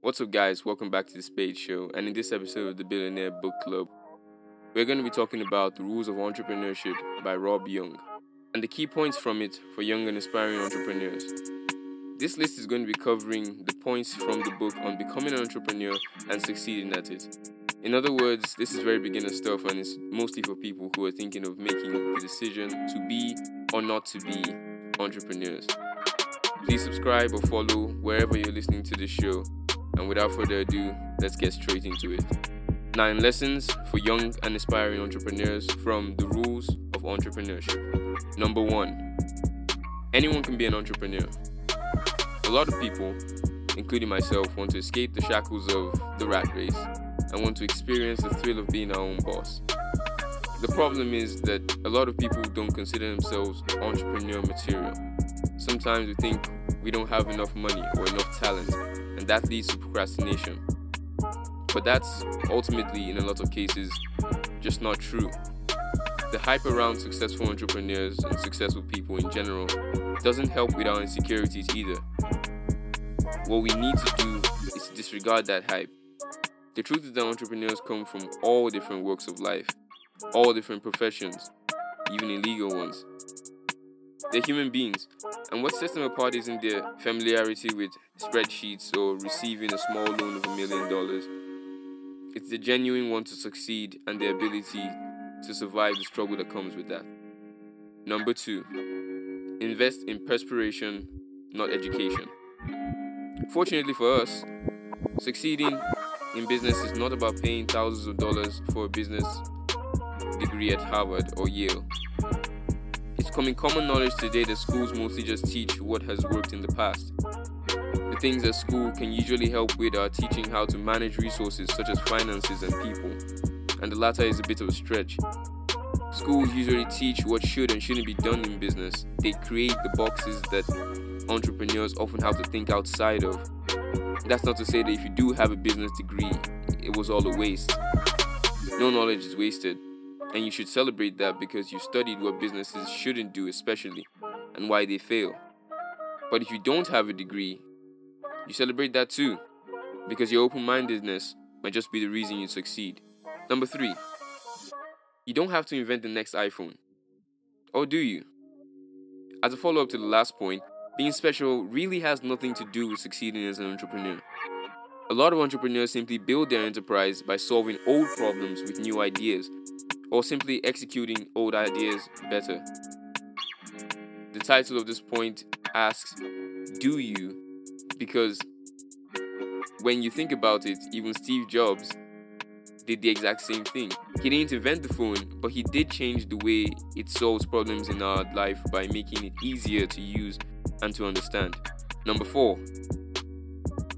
What's up, guys? Welcome back to the Spades Show. And in this episode of the Billionaire Book Club, we're going to be talking about The Rules of Entrepreneurship by Rob Yeung and the key points from it for young and aspiring entrepreneurs. This list is going to be covering the points from the book on becoming an entrepreneur and succeeding at it. In other words, this is very beginner stuff and it's mostly for people who are thinking of making the decision to be or not to be entrepreneurs. Please subscribe or follow wherever you're listening to this show and without further ado, let's get straight into it. Nine lessons for young and aspiring entrepreneurs from the rules of entrepreneurship. Number one, anyone can be an entrepreneur. A lot of people, including myself, want to escape the shackles of the rat race and want to experience the thrill of being our own boss. The problem is that a lot of people don't consider themselves entrepreneur material. Sometimes we think we don't have enough money or enough talent and that leads to procrastination. But that's ultimately, in a lot of cases, just not true. The hype around successful entrepreneurs and successful people in general doesn't help with our insecurities either. What we need to do is disregard that hype. The truth is that entrepreneurs come from all different walks of life, all different professions, even illegal ones. They're human beings, and what sets them apart isn't their familiarity with spreadsheets or receiving a small loan of a million dollars. It's the genuine want to succeed and the ability to survive the struggle that comes with that. Number two, invest in perspiration, not education. Fortunately for us, succeeding in business is not about paying thousands of dollars for a business degree at Harvard or Yale. It's becoming common knowledge today that schools mostly just teach what has worked in the past. The things that school can usually help with are teaching how to manage resources such as finances and people, and the latter is a bit of a stretch. Schools usually teach what should and shouldn't be done in business. They create the boxes that entrepreneurs often have to think outside of. That's not to say that if you do have a business degree, it was all a waste. No knowledge is wasted. And you should celebrate that because you studied what businesses shouldn't do, especially, and why they fail. But if you don't have a degree, you celebrate that too, because your open mindedness might just be the reason you succeed. Number three, you don't have to invent the next iPhone. Or do you? As a follow up to the last point, being special really has nothing to do with succeeding as an entrepreneur. A lot of entrepreneurs simply build their enterprise by solving old problems with new ideas or simply executing old ideas better. The title of this point asks, Do you? Because when you think about it, even Steve Jobs did the exact same thing. He didn't invent the phone, but he did change the way it solves problems in our life by making it easier to use and to understand. Number four,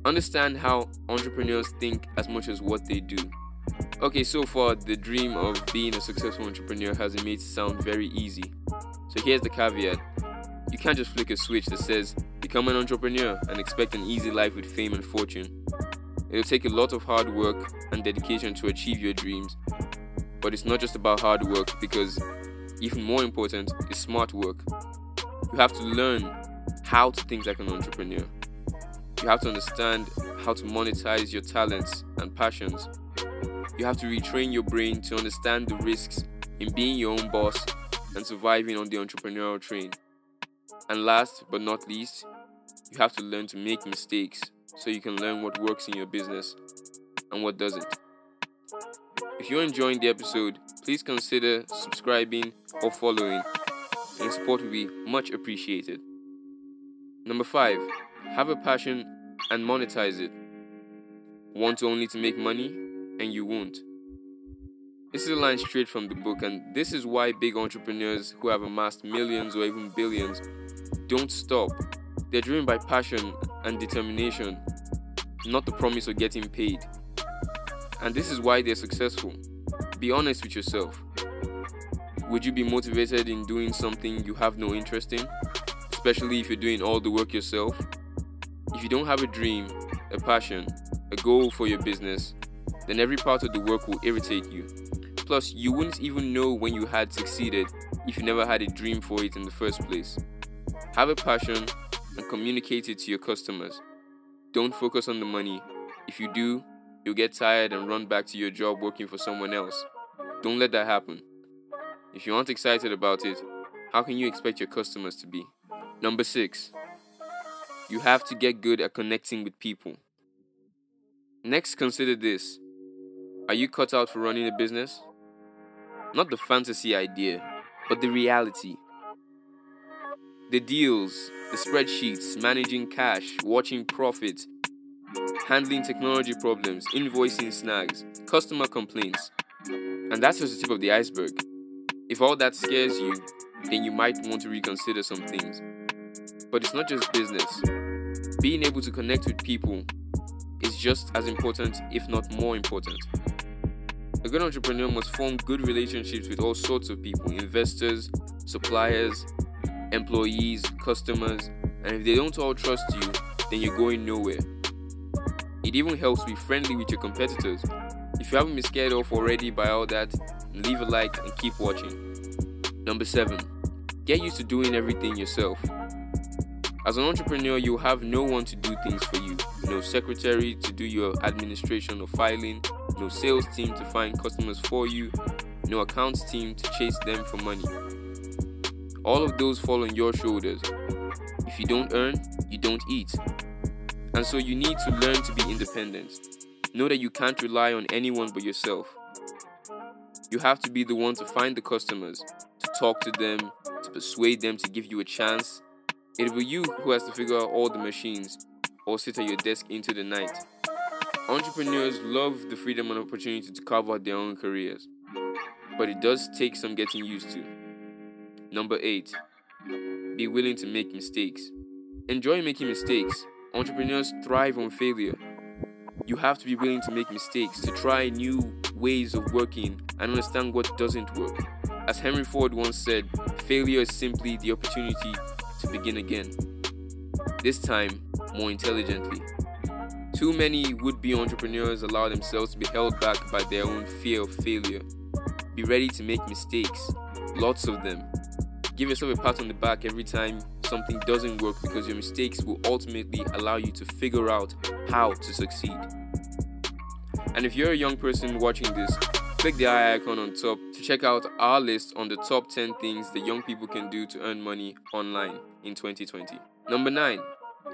understand how entrepreneurs think as much as what they do. Okay, so far, the dream of being a successful entrepreneur has made sound very easy. So here's the caveat you can't just flick a switch that says, become an entrepreneur and expect an easy life with fame and fortune. It'll take a lot of hard work and dedication to achieve your dreams. But it's not just about hard work because, even more important, is smart work. You have to learn how to think like an entrepreneur. You have to understand how to monetize your talents and passions you have to retrain your brain to understand the risks in being your own boss and surviving on the entrepreneurial train. And last but not least, you have to learn to make mistakes so you can learn what works in your business and what doesn't. If you're enjoying the episode, please consider subscribing or following. Your support will be much appreciated. Number five, have a passion and monetize it. Want only to make money? and you won't. This is a line straight from the book, and this is why big entrepreneurs who have amassed millions or even billions don't stop. They're driven by passion and determination, not the promise of getting paid. And this is why they're successful. Be honest with yourself. Would you be motivated in doing something you have no interest in? Especially if you're doing all the work yourself? If you don't have a dream, a passion, a goal for your business, then every part of the work will irritate you. Plus, you wouldn't even know when you had succeeded if you never had a dream for it in the first place. Have a passion and communicate it to your customers. Don't focus on the money, If you do, you'll get tired and run back to your job working for someone else. Don't let that happen. If you aren't excited about it, how can you expect your customers to be? Number six, you have to get good at connecting with people. Next, consider this Are you cut out for running a business? Not the fantasy idea, but the reality. The deals, the spreadsheets, managing cash, watching profit, handling technology problems, invoicing snags, customer complaints. And that's just the tip of the iceberg. If all that scares you, then you might want to reconsider some things. But it's not just business. Being able to connect with people is just as important, if not more important. A good entrepreneur must form good relationships with all sorts of people investors, suppliers, employees, customers, and if they don't all trust you, then you're going nowhere. It even helps be friendly with your competitors. If you haven't been scared off already by all that, leave a like and keep watching. Number 7. Get used to doing everything yourself. As an entrepreneur, you have no one to do things for you. No secretary to do your administration or filing, no sales team to find customers for you, no accounts team to chase them for money. All of those fall on your shoulders. If you don't earn, you don't eat. And so you need to learn to be independent. Know that you can't rely on anyone but yourself. You have to be the one to find the customers, to talk to them, to persuade them to give you a chance. It will be you who has to figure out all the machines or sit at your desk into the night. Entrepreneurs love the freedom and opportunity to carve out their own careers, but it does take some getting used to. Number 8. Be willing to make mistakes. Enjoy making mistakes. Entrepreneurs thrive on failure. You have to be willing to make mistakes, to try new ways of working and understand what doesn't work. As Henry Ford once said, failure is simply the opportunity to begin again. This time, more intelligently. Too many would be entrepreneurs allow themselves to be held back by their own fear of failure. Be ready to make mistakes, lots of them. Give yourself a pat on the back every time something doesn't work because your mistakes will ultimately allow you to figure out how to succeed. And if you're a young person watching this, click the eye icon on top to check out our list on the top 10 things that young people can do to earn money online in 2020. Number 9,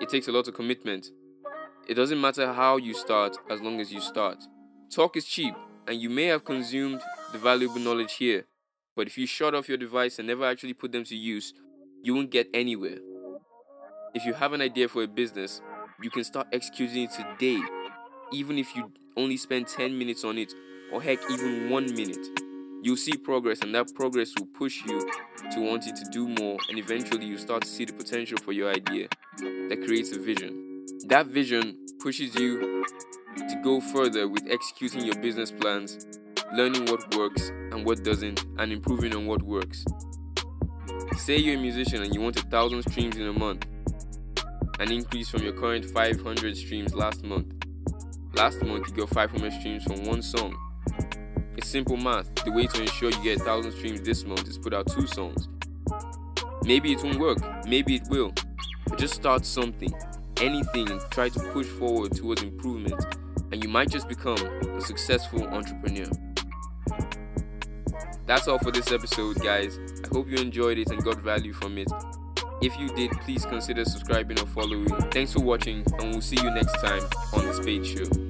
it takes a lot of commitment. It doesn't matter how you start as long as you start. Talk is cheap, and you may have consumed the valuable knowledge here, but if you shut off your device and never actually put them to use, you won't get anywhere. If you have an idea for a business, you can start executing it today, even if you only spend 10 minutes on it, or heck, even one minute. You'll see progress, and that progress will push you to wanting to do more, and eventually you start to see the potential for your idea that creates a vision. That vision pushes you to go further with executing your business plans, learning what works and what doesn't, and improving on what works. Say you're a musician and you want a thousand streams in a month, an increase from your current 500 streams last month. Last month, you got 500 streams from one song. It's simple math. The way to ensure you get 1000 streams this month is put out two songs. Maybe it won't work, maybe it will. But just start something, anything, and try to push forward towards improvement, and you might just become a successful entrepreneur. That's all for this episode, guys. I hope you enjoyed it and got value from it. If you did, please consider subscribing or following. Thanks for watching, and we'll see you next time on The Spades Show.